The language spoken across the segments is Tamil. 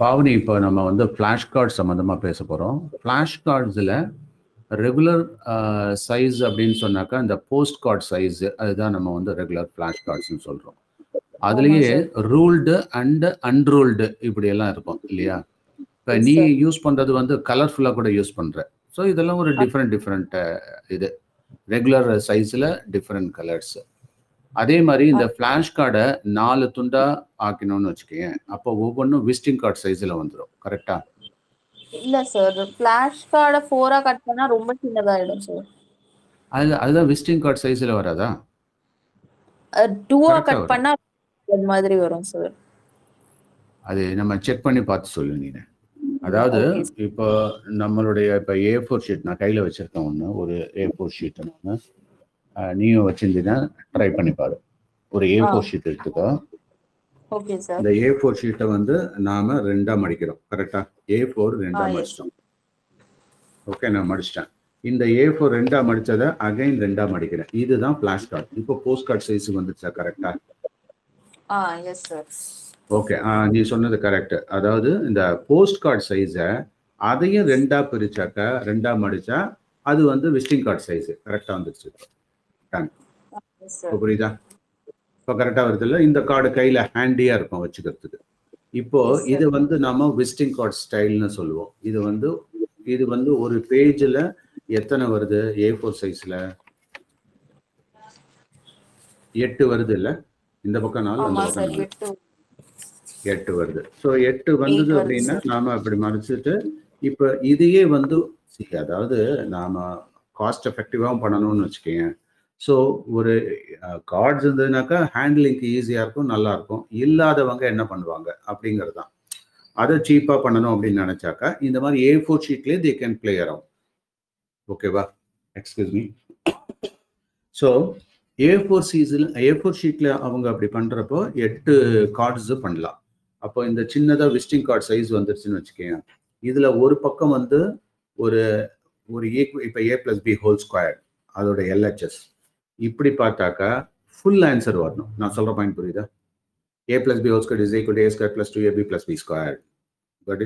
பாவனி இப்போ நம்ம வந்து ஃப்ளாஷ் கார்டு சம்மந்தமாக பேச போகிறோம் ஃப்ளாஷ் கார்ட்ஸில் ரெகுலர் சைஸ் அப்படின்னு சொன்னாக்கா இந்த போஸ்ட் கார்டு சைஸ் அதுதான் நம்ம வந்து ரெகுலர் ஃப்ளாஷ் கார்ட்ஸ்னு சொல்கிறோம் அதுலேயே ரூல்டு அண்டு அன்ரூல்டு இப்படியெல்லாம் இருக்கும் இல்லையா? இப்போ நீ யூஸ் பண்ணுறது வந்து கலர்ஃபுல்லாக கூட யூஸ் பண்ணுற ஸோ இதெல்லாம் ஒரு டிஃப்ரெண்ட் டிஃப்ரெண்ட் இது. ரெகுலர் சைஸில் டிஃப்ரெண்ட் கலர்ஸ் அதே மாதிரி இந்த ஃப்ளாஷ் கார்டை நாலு துண்டா ஆக்கணும்னு வச்சுக்கேன் அப்போ ஒவ்வொன்றும் விசிட்டிங் கார்டு சைஸில் வந்துடும் கரெக்டா இல்ல சார் ஃபிளாஷ் கார்டை ஃபோரா கட் பண்ணா ரொம்ப சின்னதாயிடும் சார் அதில் அதுதான் விசிட்டிங் கார்டு சைஸில் வராதா? டூவா கட். பண்ணா அது மாதிரி வரும் சார் அது நம்ம செக் பண்ணி பார்த்து சொல்லு நீ அதாவது. இப்போ நம்மளுடைய இப்போ ஏ ஃபோர் ஷீட் நான் கையில் வச்சிருக்கேன் ஒன்று ஒரு ஏ ஃபோர் ஷீட் நான் நீயும் வச்சிருந்தீங்கன்னா ட்ரை பண்ணி பாரு. ஒரு ஏ ஃபோர் ஷீட் எடுத்துக்கோ. இந்த ஏ ஃபோர் ஷீட்டை வந்து நாம ரெண்டா மடிக்கிறோம். கரெக்டா ஏ ஃபோர் ரெண்டா. மடிச்சிட்டோம். ஓகே நான் மடிச்சிட்டேன். இந்த ஏ ஃபோர் ரெண்டா மடிச்சதை அகைன் ரெண்டா மடிக்கிறேன். இதுதான் ஃபிளாஷ் கார்டு இப்போ போஸ்ட் கார்டு சைஸ் வந்துச்சா கரெக்டா ஓகே நீ சொன்னது கரெக்ட் அதாவது இந்த போஸ்ட் கார்டு சைஸை அதையும் ரெண்டா பிரிச்சாக்கா ரெண்டா மடிச்சா அது வந்து விசிட்டிங் கார்டு சைஸ் கரெக்டா வந்துருச்சு. இப்போ புரியுதா? இப்போ கரெக்டாக வருது இல்லை? இந்த கார்டு கையில் ஹேண்டியாக இருக்கும் வச்சுக்கிறதுக்கு. இப்போ. இது வந்து நாம விசிட்டிங் கார்டு ஸ்டைல்னு சொல்லுவோம். இது வந்து இது வந்து ஒரு பேஜில் எத்தனை வருது? ஏ ஃபோர் சைஸில் எட்டு வருது இல்லை? இந்த பக்கம் நாலு அந்த பக்கம் எட்டு வருது. ஸோ எட்டு வந்தது அப்படின்னா. நாம அப்படி மறைச்சிட்டு இப்போ இதையே வந்து அதாவது நாம காஸ்ட் எஃபெக்டிவாகவும் பண்ணணும்னு வச்சுக்கோங்க ஸோ ஒரு கார்ட்ஸ் இருந்ததுனாக்கா ஹேண்ட்லிங்க்கு ஈஸியாக இருக்கும் நல்லா இருக்கும். இல்லாதவங்க என்ன பண்ணுவாங்க? அப்படிங்கிறது தான் அதை சீப்பாக பண்ணணும் அப்படின்னு நினச்சாக்கா இந்த மாதிரி ஏ ஃபோர் ஷீட்லேயே தே கேன் பிளே அரவுண்ட் ஓகேவா excuse me so A four சீஸில் A four ஷீட்டில் அவங்க அப்படி பண்ணுறப்போ எட்டு கார்ட்ஸு பண்ணலாம். அப்போ இந்த சின்னதாக விசிட்டிங் கார்டு சைஸ் வந்துருச்சுன்னு வச்சுக்கோங்க இதில் ஒரு பக்கம் வந்து ஒரு ஒரு ஏ இப்போ A plus B whole square அதோட எல்ஹெச்எஸ் இப்படி பார்த்தாக்கா ஃபுல் ஆன்சர் வரணும். நான் சொல்கிற பாயிண்ட் புரியுதா? A plus B whole square is equal A square plus two AB plus B square but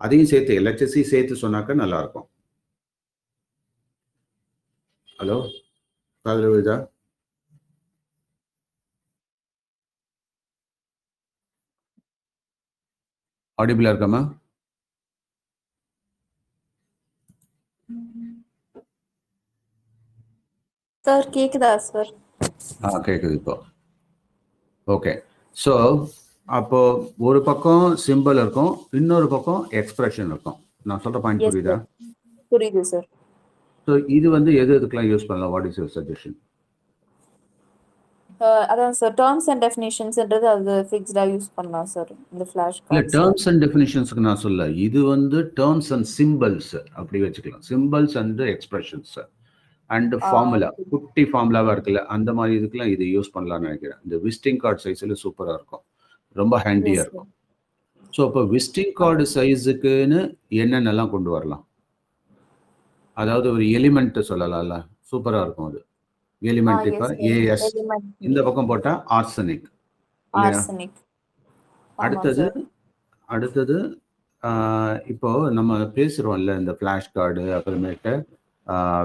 அதையும் சேர்த்து எல்ஹெச்எஸ்சி சேர்த்து சொன்னாக்கா நல்லா இருக்கும் ஹலோ காதல் விழுதா? இருக்காமா சார் கேக்குதா சார்? ஆ கேட்குது இப்போ. ஓகே. ஸோ அப்போ ஒரு பக்கம் சிம்பிள் இருக்கும் இன்னொரு பக்கம் எக்ஸ்பிரஷன் இருக்கும். நான் சொல்ற பாயிண்ட் புரியுதா? புரியுது சார் ஸோ இது வந்து எது எதுக்கெல்லாம் யூஸ் பண்ணலாம்? வாட் இஸ் யுவர் சஜஷன் அதான் சார் டேர்ம்ஸ் அண்ட் டெஃபினேஷன்ஸ்ன்றது அது ஃபிக்ஸ்டா யூஸ் பண்ணலாம் சார் இந்த ஃபிளாஷ் இல்லை டேர்ம்ஸ் அண்ட் டெஃபினிஷன்ஸ்க்கு நான் சொல்ல இது வந்து டேர்ம்ஸ் அண்ட் சிம்பிள்ஸ் அப்படி வச்சுக்கலாம். Symbols and expressions and formula குட்டி ஃபார்முலாவா இருக்குல்ல அந்த மாதிரி இதுக்கெல்லாம் இது யூஸ் பண்ணலாம்னு நினைக்கிறேன். இந்த விசிட்டிங் கார்டு சைஸில் சூப்பராக இருக்கும். ரொம்ப ஹேண்டியாக இருக்கும். ஸோ இப்போ விசிட்டிங் கார்டு சைஸுக்குன்னு என்னென்னலாம் கொண்டு வரலாம்? அதாவது ஒரு எலிமெண்ட் சொல்லலாம்ல. சூப்பராக இருக்கும் அது. எலிமெண்ட் இப்போ ஏஎஸ் இந்த பக்கம் போட்டால் ஆர்சனிக் அடுத்தது அடுத்தது இப்போ நம்ம பேசுறோம்ல இந்த ஃப்ளாஷ் கார்டு அப்புறமேட்டு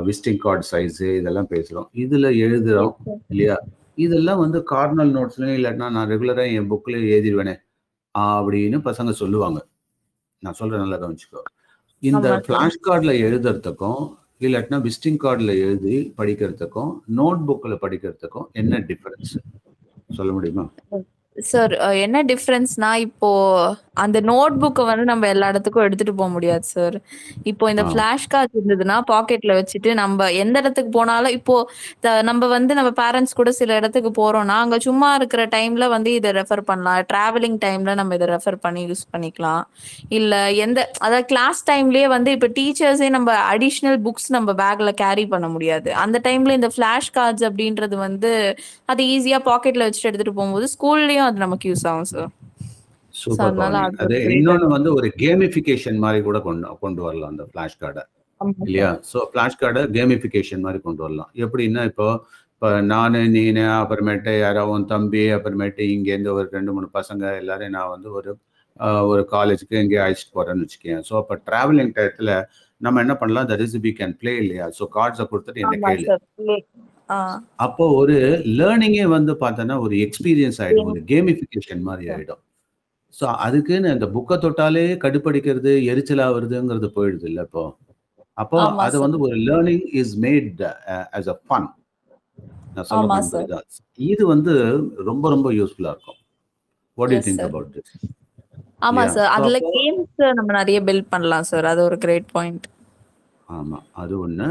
விசிட்டிங் கார்டு சைஸு இதெல்லாம் பேசுறோம். இதுல எழுதுறோம் இல்லையா? இதெல்லாம் வந்து கார்னல் நோட்ஸ்லயும் இல்லாட்டினா நான் ரெகுலரா என் புக்ல எழுதிடுவேனே அப்படின்னு பசங்க சொல்லுவாங்க. நான் சொல்றேன் நல்லா கவனிச்சுக்கோ. இந்த. ஃப்ளாஷ் கார்டில் எழுதுறதுக்கும் இல்லாட்டினா விசிட்டிங் கார்டில் எழுதி படிக்கிறதுக்கும் நோட் புக்கில் படிக்கிறதுக்கும் என்ன டிஃபரன்ஸ் சொல்ல முடியுமா? சார் என்ன டிஃப்ரென்ஸ்னா இப்போ அந்த நோட் புக்கை வந்து நம்ம எல்லா இடத்துக்கும் எடுத்துட்டு போக முடியாது சார் இப்போ இந்த. ஃபிளாஷ் கார்டு இருந்ததுன்னா பாக்கெட்ல வச்சுட்டு நம்ம எந்த இடத்துக்கு போனாலும் இப்போ நம்ம வந்து நம்ம பேரண்ட்ஸ் கூட சில இடத்துக்கு போறோம்னா அங்க சும்மா இருக்கிற டைம்ல வந்து இதை ரெஃபர் பண்ணலாம். டிராவலிங் டைம்ல நம்ம இதை ரெஃபர் பண்ணி யூஸ் பண்ணிக்கலாம். இல்ல எந்த அதாவது கிளாஸ் டைம்லயே வந்து இப்போ டீச்சர்ஸே நம்ம அடிஷ்னல் புக்ஸ் நம்ம பேக்ல கேரி பண்ண முடியாது. அந்த டைம்ல இந்த ஃபிளாஷ் கார்ட்ஸ் அப்படின்றது வந்து அது ஈஸியா பாக்கெட்ல வச்சுட்டு எடுத்துட்டு போகும்போது ஸ்கூல்லயும் அது நமக்கு யூஸ் ஆகும் சார் இன்னொன்னு வந்து ஒரு கேமிஃபிகேஷன் மாதிரி கூட கொண்டு கொண்டு வரலாம் அந்த ஃபிளாஷ் கார்டை இல்லையா? ஸோ ஃபிளாஷ் கார்டை கேமிஃபிகேஷன் மாதிரி கொண்டு வரலாம். எப்படின்னா இப்போ இப்போ நான் நீனு அப்புறமேட்டு யாரோ உன் தம்பி அப்புறமேட்டு இங்கேருந்து ஒரு ரெண்டு மூணு பசங்க எல்லாரையும் நான் வந்து ஒரு ஒரு காலேஜுக்கு எங்கேயோ அழைச்சிட்டு போறேன்னு வச்சுக்கேன் ஸோ அப்போ டிராவலிங் டயத்துல நம்ம என்ன பண்ணலாம்? த ரெசிபி கேன் ப்ளே இல்லையா? ஸோ கார்ட்ஸை கொடுத்துட்டு என்ன கேளு. அப்போ ஒரு லேர்னிங்கே வந்து பார்த்தோன்னா ஒரு எக்ஸ்பீரியன்ஸ் ஆயிடும். ஒரு கேமிஃபிகேஷன் மாதிரி ஆயிடும். ஸோ அதுக்குன்னு அந்த புக்கை தொட்டாலே கடுப்படிக்கிறது எரிச்சலா வருதுங்கிறது போயிடுது இல்லை இப்போ. அப்போ அது. வந்து ஒரு learning is made as a fun நான் சொல்ல? இது வந்து ரொம்ப ரொம்ப யூஸ்ஃபுல்லா இருக்கும். What you think. About this ஆமா. சார் அதுல கேம்ஸ் நம்ம நிறைய பில்ட் பண்ணலாம் சார் அது ஒரு கிரேட் பாயிண்ட் ஆமா அது ஒண்ணு.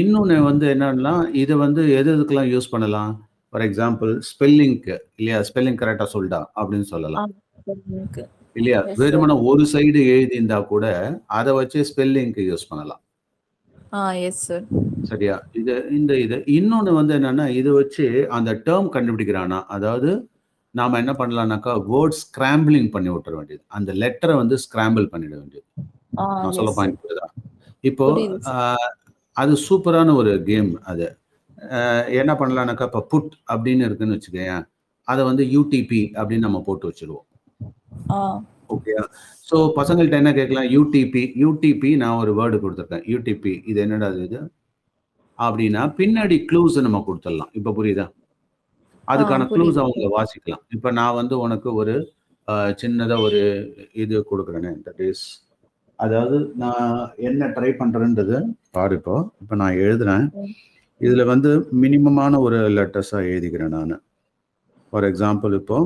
இன்னொன்னு வந்து என்னன்னா இதை வந்து எது எதுக்கெல்லாம் யூஸ் பண்ணலாம்? ஃபார் எக்ஸாம்பிள் ஸ்பெல்லிங்க்கு இல்லையா? ஸ்பெல்லிங் கரெக்டா சொல்டா அப்படின்னு சொல்லலாம். இல்லையா. வெறுமனே ஒரு சைடு எழுதி இருந்தா கூட அதை வச்சு ஸ்பெல்லிங்க்கு யூஸ் பண்ணலாம். சரியா? இது இந்த இது. இன்னொன்னு வந்து என்னன்னா இது வச்சு அந்த டேர்ம் கண்டுபிடிக்கிறானா அதாவது நாம என்ன பண்ணலாம்னாக்கா வேர்ட் ஸ்கிராம்பிளிங் பண்ணி விட்டுற வேண்டியது. அந்த லெட்டரை வந்து ஸ்கிராம்பிள் பண்ணிட வேண்டியது. நான் சொல்ல. பாயிண்ட் இப்போ அது சூப்பரான ஒரு கேம் அது. என்ன பண்ணலாம்னாக்கா இப்போ புட் அப்படின்னு இருக்குன்னு வச்சுக்கோயேன். அதை வந்து யூடிபி அப்படின்னு நம்ம போட்டு வச்சிருவோம். ஆ. ஓகே ஸோ பசங்கள்ட்ட என்ன கேட்கலாம்? யூடிபி யூடிபி நான் ஒரு வேர்டு கொடுத்துருக்கேன். யூடிபி இது என்னடா இது? அப்படின்னா பின்னாடி க்ளூஸ் நம்ம கொடுத்துடலாம். இப்போ புரியுதா? அதுக்கான. க்ளூஸ் அவங்க வாசிக்கலாம். இப்போ நான் வந்து உனக்கு ஒரு ஆஹ், சின்னதா ஒரு இது கொடுக்குறேனே தட் இஸ் அதாவது நான் என்ன ட்ரை பண்றேன்றது பாரு இப்போ. இப்போ நான் எழுதுறேன். இதுல வந்து மினிமமான ஒரு லெட்டர்ஸா எழுதிக்கிறேன் நான். ஃபார் எக்ஸாம்பிள் இப்போ.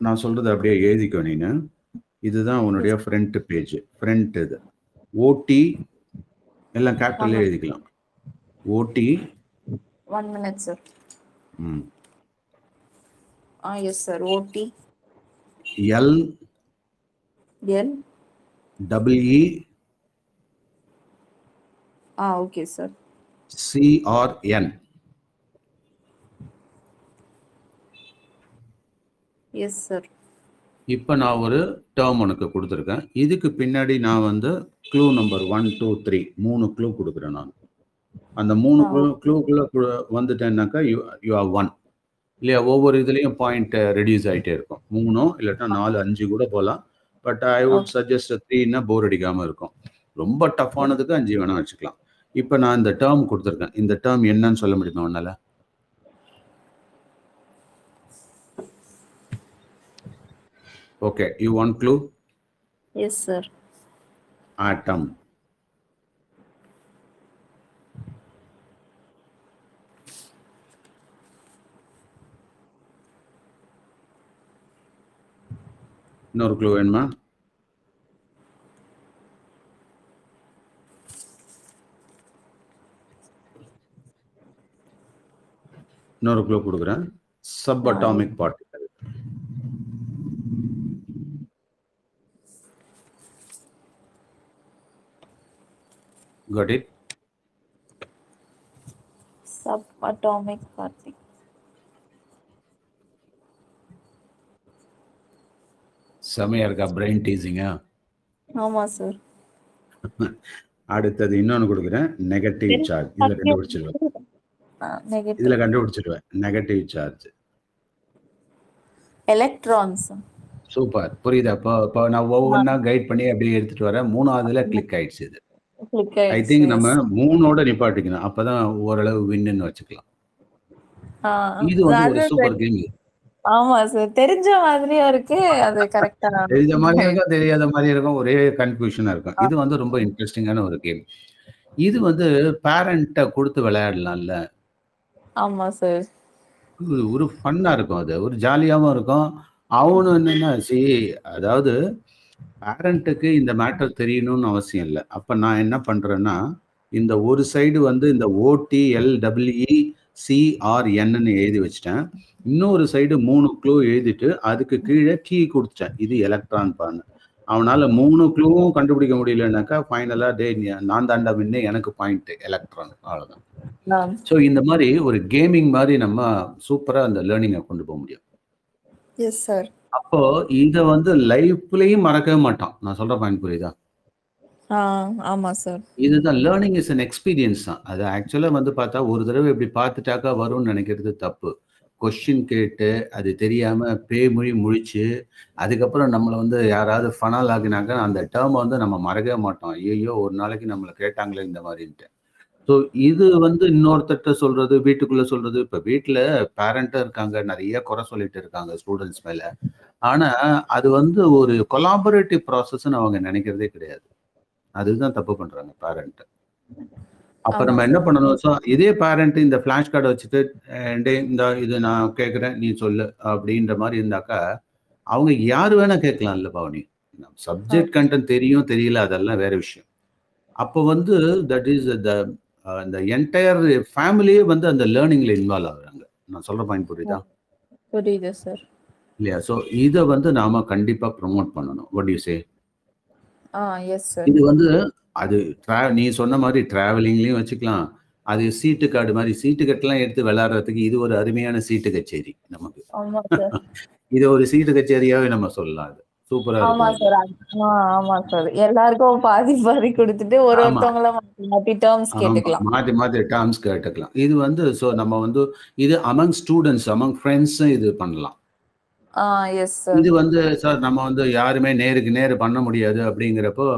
நான் சொல்றது அப்படியே எழுதிக்கோ நீனு. இதுதான் உன்னுடைய ஃப்ரண்ட் பேஜ் ஃப்ரண்ட் இது. ஓடி எல்லாம் கேபிட்டல்ல ஆமா. எழுதிக்கலாம். ஓடி ஒன் மினிட் சார் ம். ஆ yes sir O D L. L. Double E ஆ okay sir CRN yes sir இப்போ நான் ஒரு டேர்ம் உனக்கு கொடுத்துருக்கேன். இதுக்கு பின்னாடி நான் வந்து clue number one two three மூணு க்ளூ கொடுக்குறேன் நான். அந்த மூணு. க்ளூ க்ளூக்குள்ளே வந்துட்டேன்னாக்கா யூ யூ ஆர் ஒன் இல்லையா? ஒவ்வொரு இதுலேயும் பாயிண்ட் ரெடியூஸ் ஆகிட்டே இருக்கும். மூணோ இல்லாட்டா நாலு அஞ்சு கூட போகலாம் பட் ஐ வுட் சஜஸ்ட் த்ரீன்னா போர் அடிக்காமல் இருக்கும். ரொம்ப டஃப்பானதுக்கு அஞ்சு வேணா வச்சுக்கலாம். இப்போ நான் இந்த டேர்ம் கொடுத்துருக்கேன். இந்த டேர்ம் என்னன்னு சொல்ல முடியுமா உன்னால? Okay you one clue yes sir atom. இன்னொரு க்ளூ வேணுமா? இன்னொரு க்ளூ கொடுக்குறேன். Sub atomic particle got it. Atomic particle செமையா இருக்கா? பிரெயின் டீசிங்கா ஆமா சார் அடுத்தது இன்னொன்னு கொடுக்குறேன். நெகட்டிவ் சார்ஜ் இதுல கண்டுபிடிச்சிருவேன். நெகட்டிவ் இதுல கண்டுபிடிச்சிருவேன். நெகட்டிவ் சார்ஜ் எலக்ட்ரான்ஸ் சூப்பர் புரியுதா? இப்போ இப்போ நான் ஒவ்வொன்றா கைட் பண்ணி அப்படியே எடுத்துட்டு வரேன். மூணாவதுல கிளிக் ஆயிடுச்சு இது. ஐ திங்க் நம்ம மூணோட நிப்பாட்டிக்கணும். அப்பதான் ஓரளவு வின்னு வச்சுக்கலாம். இது வந்து ஒரு சூப்பர் கேம் ஆமா சார் தெரிஞ்ச மாதிரியா இருக்கு. அது கரெக்டா தெரிஞ்ச மாதிரி இருக்கும் தெரியாத மாதிரி இருக்கும். ஒரே கன்ஃபியூஷனா இருக்கும். இது வந்து ரொம்ப இன்ட்ரெஸ்டிங்கான ஒரு கேம் இது வந்து பேரண்ட்டை கொடுத்து விளையாடலாம்ல. ஆமா சார் ஒரு ஃபன்னா இருக்கும் அது. ஒரு ஜாலியாகவும் இருக்கும். அவனும் என்னன்னா சி அதாவது பேரண்ட்டுக்கு இந்த மேட்டர் தெரியணும்னு அவசியம் இல்லை. அப்போ நான் என்ன பண்ணுறேன்னா இந்த ஒரு சைடு வந்து இந்த ஓடி எல் டபிள்இ சிஆர்என்னு எழுதி வச்சிட்டேன். இன்னொரு சைடு மூணு க்ளூ எழுதிட்டு அதுக்கு கீழே கீ கொடுத்துட்டேன். இது எலக்ட்ரான் பான்னு அவனால மூணு க்ளூவும் கண்டுபிடிக்க முடியலனாக்கா ஃபைனலாக டே நான் தாண்டா வின்னு எனக்கு பாயிண்ட் எலக்ட்ரான் அவ்வளோதான் ஸோ இந்த மாதிரி ஒரு கேமிங் மாதிரி நம்ம சூப்பராக அந்த லேர்னிங்கை கொண்டு போக முடியும். எஸ் சார் அப்போ இதை வந்து லைஃப்லயும் மறக்கவே மாட்டான் நான் சொல்ற பாயிண்ட் புரியுதா ஆமா சார். இதுதான் லேர்னிங் இஸ் அன் எக்ஸ்பீரியன்ஸ் தான். அது ஆக்சுவலா வந்து பார்த்தா, ஒரு தடவ இப்படி பார்த்துட்டாக்கா வரும்னு நெனைக்கிறது தப்பு. கொஸ்டின் கேட்டு, அது தெரியாம பேய்மொழி முழிச்சு, அதுக்கப்புறம் நம்மள வந்து யாராவது ஃபனால் ஆக்குனாக்கா, அந்த டேர்ம வந்து நம்ம மறக்கவே மாட்டோம். ஐய்யய்யோ! ஒரு நாளைக்கு நம்மள கேட்டாங்களே இந்த மாரின்ட்டு. ஸோ இது வந்து இன்னொருத்தர்ட்ட சொல்றது, வீட்டுக்குள்ள சொல்றது, இப்ப வீட்ல பேரண்ட்டும் இருக்காங்க. நெறைய குறை சொல்லிட்டு இருக்காங்க ஸ்டூடண்ட்ஸ் மேல. ஆனா, அது வந்து ஒரு கொலாபரேட்டிவ் ப்ராசஸ்ன்னு அவங்க நெனைக்கிறதே கிடையாது. அதுதான் தப்பு பண்றாங்க பேரண்ட். அப்ப நம்ம என்ன. பண்ணணும்? ஸோ இதே பேரண்ட் இந்த ஃபிளாஷ் கார்ட வச்சுட்டு, டேய் இந்தா இது நான் கேட்கிறேன், நீ சொல்லு அப்படின்ற மாரி இருந்தாக்கா, அவங்க யாரு வேணா கேட்கலாம்ல பவானி. ஆ. சப்ஜெக்ட் கன்டென்ட் தெரியும், தெரியல அதெல்லாம் வேற விஷயம். அப்போ வந்து தட் இஸ் த அந்த என்டயர் ஃபேமிலியே வந்து அந்த லேர்னிங்ல இன்வால்வ் ஆகுறாங்க. நான் சொல்ற பாயிண்ட்! புரியுதா? புரியுது சார். இல்லையா? ஸோ இத வந்து நாம கண்டிப்பா ப்ரமோட் பண்ணணும். What you say? Ah yes sir. இது வந்து அது நீ சொன்ன மாரி டிராவலிங்லயும் வச்சுக்கலாம். அது சீட்டு கார்டு மாரி சீட்டு கட்டெல்லாம் எடுத்து விளையாடுறதுக்கு இது ஒரு அருமையான சீட்டு கச்சேரி நமக்கு. இத ஒரு சீட்டு கச்சேரியாவே நம்ம சொல்லலாம் அது. சூப்பரா ஆமா. சார். ஆமா சார். எல்லாருக்கும் பாதி பாதி குடுத்துட்டு ஒரு. ஒருத்தவங்கள மாத்தி டெர்ம்ஸ். கேட்டுக்கலாம். மாத்தி மாத்தி டெர்ம்ஸ் கேட்டுக்கலாம். இது வந்து ஸோ நம்ம வந்து இது அமங் ஸ்டூடண்ட்ஸ், அமங் ஃபிரெண்ட்ஸும் இது பண்ணலாம். இது வந்து சார் நம்ம வந்து யாருமே நேருக்கு நேரு பண்ண முடியாது அப்படிங்கிறப்போ,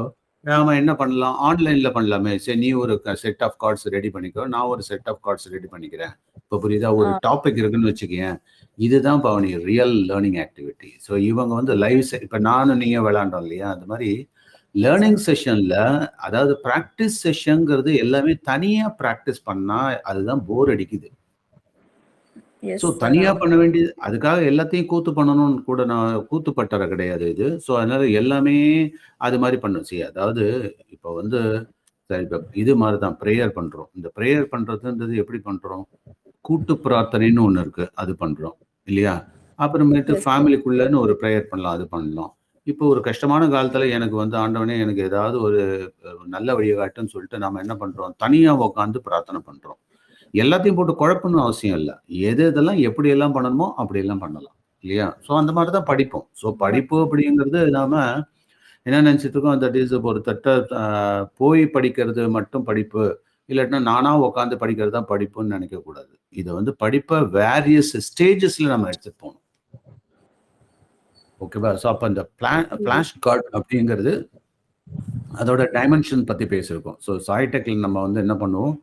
நாம என்ன பண்ணலாம்? ஆன்லைன்ல பண்ணலாமே. சரி நீ ஒரு செட் ஆஃப் கார்ட்ஸ் ரெடி பண்ணிக்கோ. நான் ஒரு செட் ஆஃப் கார்ட்ஸ் ரெடி பண்ணிக்கிறேன். இப்ப புரியுதா? ஒரு டாபிக் இருக்குன்னு வச்சுக்கயேன். இதுதான் Bhavani real learning activity. So இவங்க வந்து லைவ் இப்ப நானும் நீயும் விளையாண்டோம் இல்லையா? அந்த மாரி லேர்னிங். செஷன்ல அதாவது பிராக்டிஸ் செஷன்ங்கிறது எல்லாமே தனியா பிராக்டிஸ் பண்ணா அதுதான் போர் அடிக்குது. So sir. தனியா ஆமா. பண்ண வேண்டியது அதுக்காக எல்லாத்தையும் கூத்து பண்ணணும்னு கூட நான் கூத்து பட்டறை கிடையாது இது. ஸோ அதனால எல்லாமே அது மாரி பண்ணும். சி அதாவது இப்ப வந்து சரி இப்ப இது மாரி தான் பிரேயர் பண்றோம். இந்த பிரேயர் பண்றதுன்றது எப்படி பண்றோம்? கூட்டு பிரார்த்தனைன்னு ஒண்ணு இருக்கு. அது பண்றோம். இல்லையா? அப்புறமேட்டு சார். ஃபேமிலிக்குள்ளன்னு ஒரு பிரேயர் பண்ணலாம். அது பண்ணலாம். இப்போ ஒரு கஷ்டமான காலத்துல எனக்கு வந்து ஆண்டவனே எனக்கு ஏதாவது ஒரு நல்ல வழிய காட்டுன்னு சொல்லிட்டு நாம என்ன பண்றோம்? தனியா உட்கார்ந்து பிரார்த்தனை பண்றோம். எல்லாத்தையும் போட்டு குழப்பணும்னு அவசியம் இல்ல. எது எதெல்லாம் எப்படியெல்லாம் பண்ணணுமோ அப்படியெல்லாம் பண்ணலாம். இல்லையா? ஸோ அந்த மாரி தான் படிப்போம். ஸோ படிப்பு அப்படிங்கிறது நாம என்ன நெனைச்சிட்டு இருக்கோம்? தட் இஸ் ஒருத்தர்ட்ட அ போய் படிக்கிறது மட்டும் படிப்பு. இல்லாட்டினா நானா உட்கார்ந்து படிக்கிறது தான் படிப்புன்னு நெனைக்கக்கூடாது. இத வந்து படிப்ப வேரியஸ் ஸ்டேஜஸ்ல நம்ம எடுத்துட்டு போணும். ஓகேவா? ஸோ அப்ப அந்த பிளா புரியுது. ஃபிளாஷ் கார்ட் அப்படிங்கிறது அதோட டைமென்ஷன் பத்தி பேசியிருக்கோம். ஸோ சாய்டெக்ல நம்ம வந்து என்ன பண்ணுவோம்?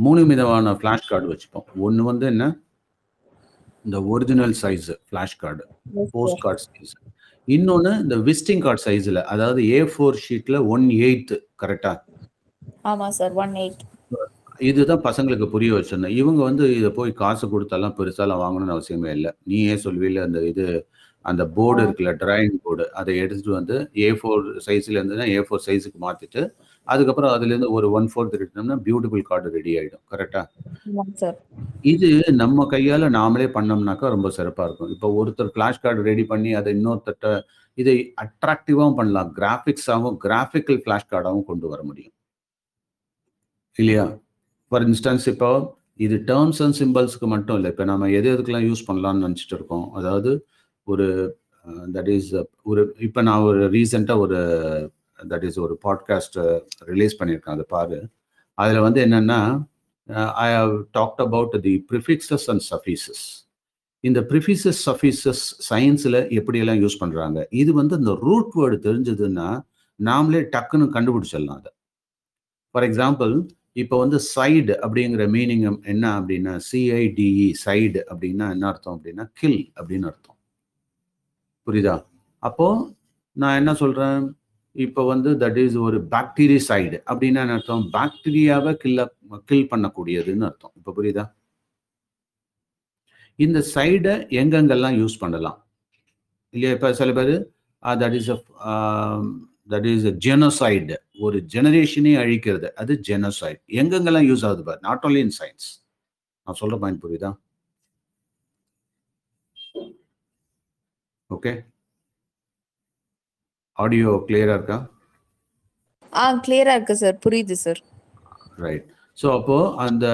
3 விதமான ஃபிளாஷ் கார்டு வச்சுப்போம். ஒண்ணு வந்து என்ன? இந்த original size flash card. Post. Card size. இன்னொன்னு இந்த விசிட்டிங் கார்ட் சைஸ்ல அதாவது ஏ4 ஷீட்ல 1/8 கரெக்ட்டா? ஆமா சார். 1/8 இதுதான் பசங்களுக்கு புரிய வச்சிருந்தேன். இவங்க வந்து இத போய் காசு குடுத்தெல்லாம் பெருசாலாம் வாங்கணும்னு அவசியமே இல்ல. நீயே சொல்லுவீல்ல அந்த இது அந்த. போர்டு இருக்குல்ல டிராயிங் போர்டு. அத எடுத்துட்டு வந்து ஏ4 சைஸ்ல இருந்ததுன்னா ஏ4 சைஸ்க்கு மாத்திட்டு, அதுக்கப்புறம் அதுலேருந்து ஒரு 1/4 எடுத்தோம்னா பியூட்டிஃபுல் கார்டு ரெடி? ஆமாங்க சார். இது நம்ம கையால நாமளே பண்ணோம்னாக்கா ரொம்ப சிறப்பா இருக்கும். இப்போ ஒருத்தர் ஃபிளாஷ் கார்டு ரெடி பண்ணி அத இன்னொருத்தர்ட்ட இதை அட்ராக்டிவாவும் பண்ணலாம். கிராபிக்ஸாவும் கிராபிக்கல் ஃபிளாஷ் கார்டாவும் கொண்டு வர முடியும். இல்லையா? ஃபார் இன்ஸ்டன்ஸ் இப்போ இது டெர்ம்ஸ் அண்ட் சிம்பல்ஸ்க்கு மட்டும் இல்ல. இப்ப நம்ம எது எதுக்கெல்லாம் யூஸ் பண்ணலாம்னு நெனச்சுட்டு இருக்கோம். அதாவது ஒரு தட் இஸ் ஒரு இப்ப நான் ஒரு ரீசென்ட்டா ஒரு தட் இஸ் ஒரு பாட்காஸ்ட் ரிலீஸ் uh, பண்ணியிருக்கேன். அதை பாரு. அதில் வந்து என்னென்னா I have talked about the prefixes and suffixes இந்த ப்ரிஃபிசஸ் சஃபீசஸ் சயின்ஸில் எப்படியெல்லாம் யூஸ் பண்ணுறாங்க இது வந்து இந்த ரூட் வேர்டு தெரிஞ்சதுன்னா, நாமளே டக்குன்னு கண்டுபிடிச்சிடலாம் அதை ஃபார் எக்ஸாம்பிள் இப்போ வந்து சைடு அப்படிங்கிற மீனிங் என்ன அப்படின்னா, சிஐடிஇ சைடு அப்படின்னா என்ன அர்த்தம் அப்படின்னா, கில் அப்படின்னு அர்த்தம். புரியுதா? அப்போ நான் என்ன சொல்றேன்? இப்போ வந்து தட் இஸ் ஒரு பாக்டீரியசைடு அப்படின்னா என்ன அர்த்தம்? பாக்டீரியாவை கில்ல கில் பண்ணக்கூடியதுன்னு அர்த்தம். இப்போ புரியுதா? இந்த சைடை எங்கெங்கெல்லாம் யூஸ் பண்ணலாம்? இல்லையா? இப்போ சில பேர் that is a that is a genocide ஒரு ஜெனரேஷனே அழிக்கிறது. அது ஜெனோசைட். எங்கெங்கெல்லாம் யூஸ் ஆகுது பாரு. நாட் ஓன்லி இன் சயின்ஸ் நான் சொல்ற பாயிண்ட் புரியுதா? ஓகே. ஆடியோ கிளியரா இருக்கா? ஆ கிளியரா இருக்கு சார். புரியுது சார். ரைட். ஸோ அப்போ அந்த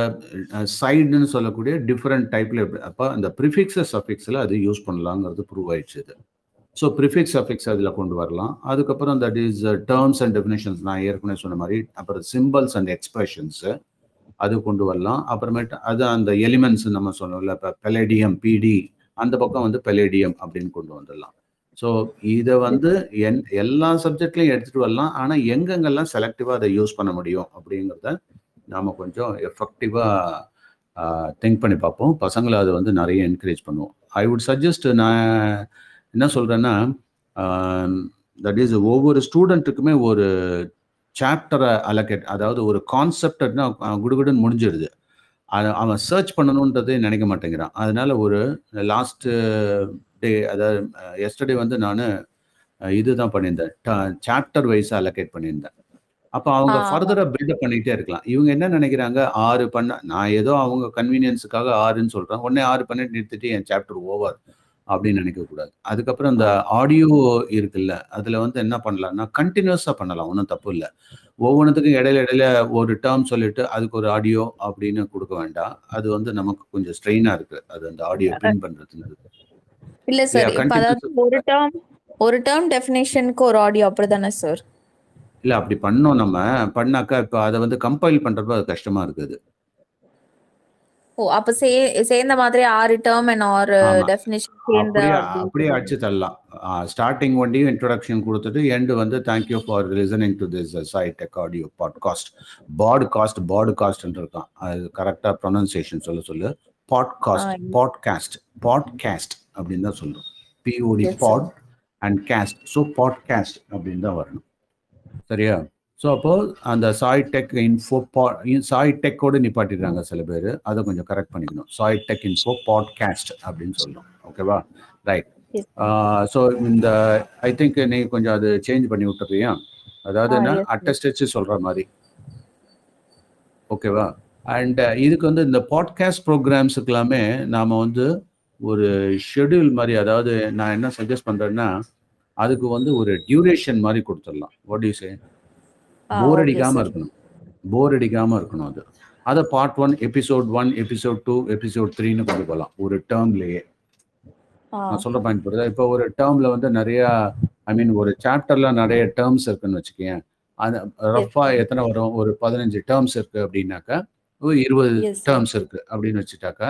சைடுன்னு சொல்லக்கூடிய டிஃபரண்ட் டைப்ல அப்ப அந்த பிரிஃபிக்ஸஸ், சஃபிக்ஸ்ல அது யூஸ் பண்ணலாங்கிறது ப்ரூவ் ஆயிடுச்சு இது. ஸோ ப்ரிஃபிக்ஸ் அஃபிக்ஸ் அதில் கொண்டு வரலாம் அதுக்கப்புறம் that is terms and definitions நான் ஏற்கனவே சொன்ன மாதிரி அப்புறம் சிம்பிள்ஸ் அண்ட் எக்ஸ்பிரஷன்ஸு அது கொண்டு வரலாம் அப்புறமேட்டு அது அந்த எலிமெண்ட்ஸ் நம்ம சொன்னோம்ல இப்போ பெலேடியம் பிடி அந்த பக்கம் வந்து பெலேடியம் அப்படின்னு கொண்டு வந்துடலாம் ஸோ இதை வந்து என் எல்லா சப்ஜெக்ட்லையும் எடுத்துகிட்டு வரலாம். ஆனால் எங்கெங்கெல்லாம் செலக்டிவாக அதை யூஸ் பண்ண முடியும் அப்படிங்கிறத நாம் கொஞ்சம் எஃபெக்டிவாக திங்க் பண்ணி பார்ப்போம். பசங்களை அதை வந்து நிறைய என்கரேஜ் பண்ணுவோம். ஐ வுட் சஜஸ்ட் நான் என்ன சொல்கிறேன்னா தட் இஸ் ஒவ்வொரு ஸ்டூடெண்ட்டுக்குமே ஒரு சாப்டரை அலோகேட் அதாவது ஒரு கான்செப்ட்னா குடுகுடுன்னு முடிஞ்சிடுது அது அவன் சர்ச் பண்ணணுன்றதே நினைக்க மாட்டேங்கிறான். அதனால ஒரு லாஸ்ட் டே அதாவது எஸ்டர்டே வந்து நான் இதுதான் பண்ணியிருந்தேன். சாப்டர் வைஸ் அலோகேட் பண்ணியிருந்தேன். அப்போ அவங்க. ஃபர்தராக பில்டப் பண்ணிகிட்டே இருக்கலாம். இவங்க என்ன நினைக்கிறாங்க? ஆறு பண்ண நான் ஏதோ அவங்க கன்வீனியன்ஸுக்காக ஆறுன்னு சொல்கிறேன் உடனே ஆறு பண்ணிட்டு நிறுத்திட்டு என் சாப்டர் ஓவர் அப்படின்னு நினைக்கக்கூடாது அதுக்கப்புறம் இந்த ஆடியோ இருக்குல்ல அதில் வந்து என்ன பண்ணலாம்னா கண்டினியூஸாக பண்ணலாம். ஒன்றும் தப்பு இல்லை. ஒவ்வொன்றுத்துக்கும் இடையில இடையில ஒரு டேர்ம் சொல்லிட்டு அதுக்கு ஒரு ஆடியோ அப்படின்னு கொடுக்க வேண்டாம். அது வந்து நமக்கு கொஞ்சம் ஸ்ட்ரெயினாக இருக்குது அது அந்த ஆடியோ பிரிண்ட் பண்ணுறதுங்கிறது இல்ல சார் ஒரு டேர்ம் ஒரு டேர்ம் டெஃபினேஷனுக்கு ஒரு ஆடியோ அப்படிதானே சார் இல்லை அப்படி பண்ணோம் நம்ம. பண்ணாக்கா இப்போ அதை வந்து கம்பைல் பண்ணுறப்ப அது கஷ்டமாக இருக்குது ஓ அப்ப சேர்ந்த மாதிரி ஆறு டேர்ம் அண்ட் ஆமா. டெஃபினேஷன் சேர்ந்த அப்படியே அப்படி அப்படியே அடிச்சு தள்ளலாம் ஸ்டார்டிங் வண்டியும் இன்ட்ரடக்ஷன் கொடுத்துட்டு எண்டு வந்து thank you for listening to this side audio podcast podcast பாட்காஸ்ட்னு இருக்கான் அது கரெக்டாக ப்ரொனன்சியேஷன் சொல்ல சொல்லு. பாட்காஸ்ட். பாட்காஸ்ட் பாட்காஸ்ட் அப்படின்னு தான் சொல்றோம். POD. Pod and cast so podcast அப்படின்னு தான் வரணும். சரியா? ஸோ அப்போ அந்த சாய் டெக் இன்ஃபோ பா சாய் டெக்கோடு நிப்பாட்டிடுறாங்க சில பேர். அதை கொஞ்சம் கரெக்ட் பண்ணிக்கணும். சாய் டெக் இன்ஃபோ பாட்காஸ்ட் அப்படின்னு சொல்லணும் ஓகேவா ரைட். ஸோ இந்த ஐ திங்க் நீ கொஞ்சம் அது சேஞ்ச் பண்ணி விட்டுறியா? அதாவது என்ன. அட்டஸ்டச்சு சொல்ற மாதிரி. ஓகேவா அண்ட் இதுக்கு வந்து இந்த பாட்காஸ்ட் ப்ரோக்ராம்ஸுக்கு எல்லாமே நாம வந்து ஒரு ஷெட்யூல் மாதிரி அதாவது நான் என்ன சஜஸ்ட் பண்றேன்னா அதுக்கு வந்து ஒரு டியூரேஷன் மாதிரி கொடுத்துடலாம். வாட் யூ சே போர் அடிக்காம. இருக்கணும். போர் அடிக்காம இருக்கணும் அது. அதை part one episode one episode two episode த்ரீன்னு கொண்டு போகலாம் ஒரு டேர்ம்லயே நான் சொல்ற பாயிண்ட் புரியுதா? இப்போ ஒரு டேர்ம்ல வந்து நிறைய ஐ மீன் ஒரு சாப்டர்ல நிறைய டேர்ம்ஸ் இருக்குன்னு வச்சுக்கேன் அது ரஃபா எத்தனை வரும்? ஒரு பதினஞ்சு டேர்ம்ஸ் இருக்கு அப்படின்னாக்கா இருபது. டேர்ம்ஸ் இருக்கு அப்படின்னு வச்சுட்டாக்கா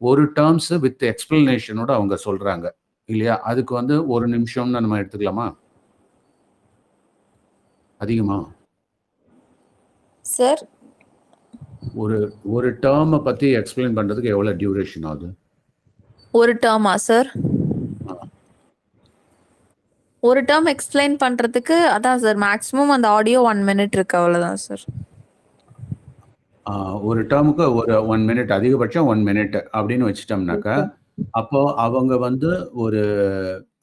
ஒரு டேர்ம்ஸ் வித் எக்ஸ்பிளனேஷனோட அவங்க சொல்றாங்க. இல்லையா? அதுக்கு வந்து ஒரு நிமிஷம்னு நம்ம எடுத்துக்கலாமா? அதிகமா? சார் ஒரு ஒரு டேர்மை பத்தி எக்ஸ்பிளைன் பண்றதுக்கு எவ்வளவு டியூரேஷன் ஆகுது? ஒரு டேர்மா சார் ஒரு டேர்ம் எக்ஸ்பிளைன் பண்றதுக்கு அதான் சார் மேக்ஸிமம் அந்த ஆடியோ ஒன் மினிட் இருக்கு அவ்வளவுதான் சார் ஒரு டேர்முக்கு ஒரு ஒன் மினிட் அதிகபட்சம் ஒன் மினிட் அப்படின்னு வச்சுட்டோம்னாக்கா அப்போ அவங்க வந்து ஒரு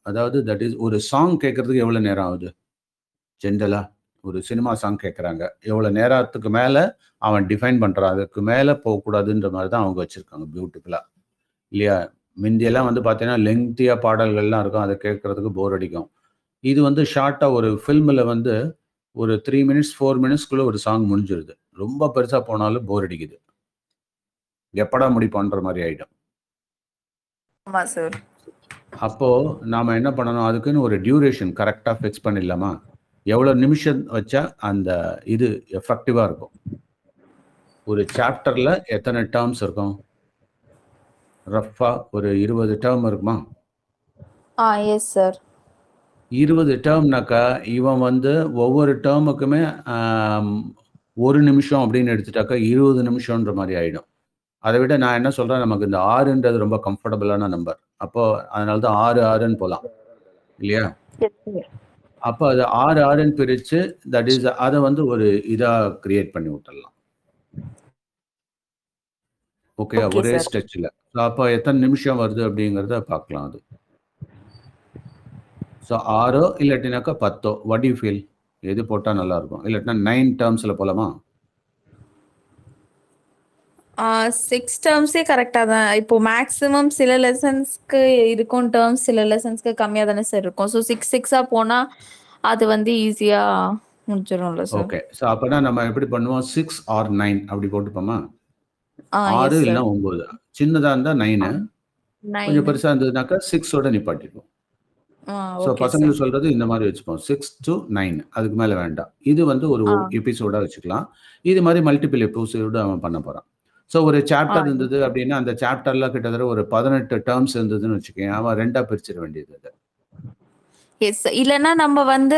அதாவது தட் இஸ் ஒரு சாங் கேட்கறதுக்கு எவ்வளவு நேரம் ஆகுது? ஜென்ரலா ஒரு சினிமா சாங் கேட்குறாங்க எவ்வளோ நேரத்துக்கு மேலே அவன் டிஃபைன் பண்ணுறான் அதுக்கு மேலே போகக்கூடாதுன்ற மாதிரி தான் அவங்க வச்சுருக்காங்க பியூட்டிஃபுல்லாக இல்லையா? முந்தியெல்லாம் வந்து பார்த்தீங்கன்னா லெங்க்தியாக பாடல்கள்லாம் இருக்கும். அதை கேட்குறதுக்கு போர் அடிக்கும். இது வந்து ஷார்ட்டாக ஒரு ஃபில்மில் வந்து ஒரு த்ரீ மினிட்ஸ் ஃபோர் மினிட்ஸ்க்குள்ளே ஒரு சாங் முடிஞ்சிருது. ரொம்ப பெருசாக போனாலும் போர் அடிக்குது. எப்படா முடிப்பான்ற மாதிரி ஆகிடும் அப்போது நாம் என்ன பண்ணணும்? அதுக்குன்னு ஒரு டியூரேஷன் கரெக்டாக ஃபிக்ஸ் பண்ணிடலாமா? எவ்வளோ நிமிஷம் வச்சா அந்த இது எஃபெக்டிவாக இருக்கும்? ஒரு சாப்டரில் எத்தனை டேர்ம்ஸ் இருக்கும்? ரஃபாக ஒரு இருபது டேர்ம் இருக்குமா? ஆ எஸ் சார் இருபது டேர்ம்னாக்கா இவன் வந்து ஒவ்வொரு டேர்முக்குமே ஒரு நிமிஷம் அப்படின்னு எடுத்துட்டாக்கா இருபது நிமிஷம்ன்ற மாதிரி ஆகிடும் அதை விட நான் என்ன சொல்கிறேன் நமக்கு இந்த ஆறுன்றது ரொம்ப கம்ஃபர்டபுளான நம்பர் அப்போது அதனால தான் ஆறு ஆறுன்னு போகலாம் இல்லையா? அப்போ அது ஆறு ஆறுன்னு பிரித்து தட் இஸ் அதை வந்து ஒரு இதாக கிரியேட் பண்ணி விட்டுடலாம். ஓகே Okay, ஒரே sir. ஸ்ட்ரெச்சில் ஸோ அப்போ எத்தனை நிமிஷம் வருது அப்படிங்கிறத பார்க்கலாம் அது. ஸோ ஆறோ இல்லாட்டினாக்கா பத்தோ? வட் யூ ஃபீல் எது போட்டால் நல்லா இருக்கும்? இல்லாட்டினா நைன் டேர்ம்ஸில் போகலாமா சிக்ஸ் டேர்ம்ஸே கரெக்டாக தான். இப்போ மேக்ஸிமம் சில லெசன்ஸ்க்கு இருக்கும் டேர்ம்ஸ் சில லெசன்ஸ்க்கு கம்மியாக தானே சார் இருக்கும். ஸோ சிக்ஸ் சிக்ஸாக போனால் அது வந்து ஈஸியாக முடிச்சிடும்ல சார் ஓகே ஸோ அப்போனா நம்ம எப்படி பண்ணுவோம்? சிக்ஸ் ஆர் நைன் அப்படி போட்டுப்போமா? ஆறு இல்லைன்னா ஒம்பது சின்னதாக இருந்தால் நைனு கொஞ்சம் பெருசாக இருந்ததுனாக்கா சிக்ஸோட நிப்பாட்டிடுவோம் ஆ ஸோ பசங்களுக்கு சொல்றது இந்த மாதிரி வச்சுப்போம். சிக்ஸ் டு நைன் அதுக்கு மேலே வேண்டாம். இது வந்து ஒரு ஆ. எபிசோடாக வச்சுக்கலாம். இது மாதிரி மல்டிபிள் எபிசோடு அவன் பண்ண போகிறான் ஸோ ஒரு சாப்டர் இருந்தது அப்படின்னா அந்த சாப்டர்ல கிட்டத்தட்ட ஒரு பதினெட்டு டேர்ம்ஸ் இருந்ததுன்னு வச்சுக்கேன் அவன் ரெண்டா பிரிச்சிட வேண்டியது அது. எஸ் இல்லைன்னா நம்ம வந்து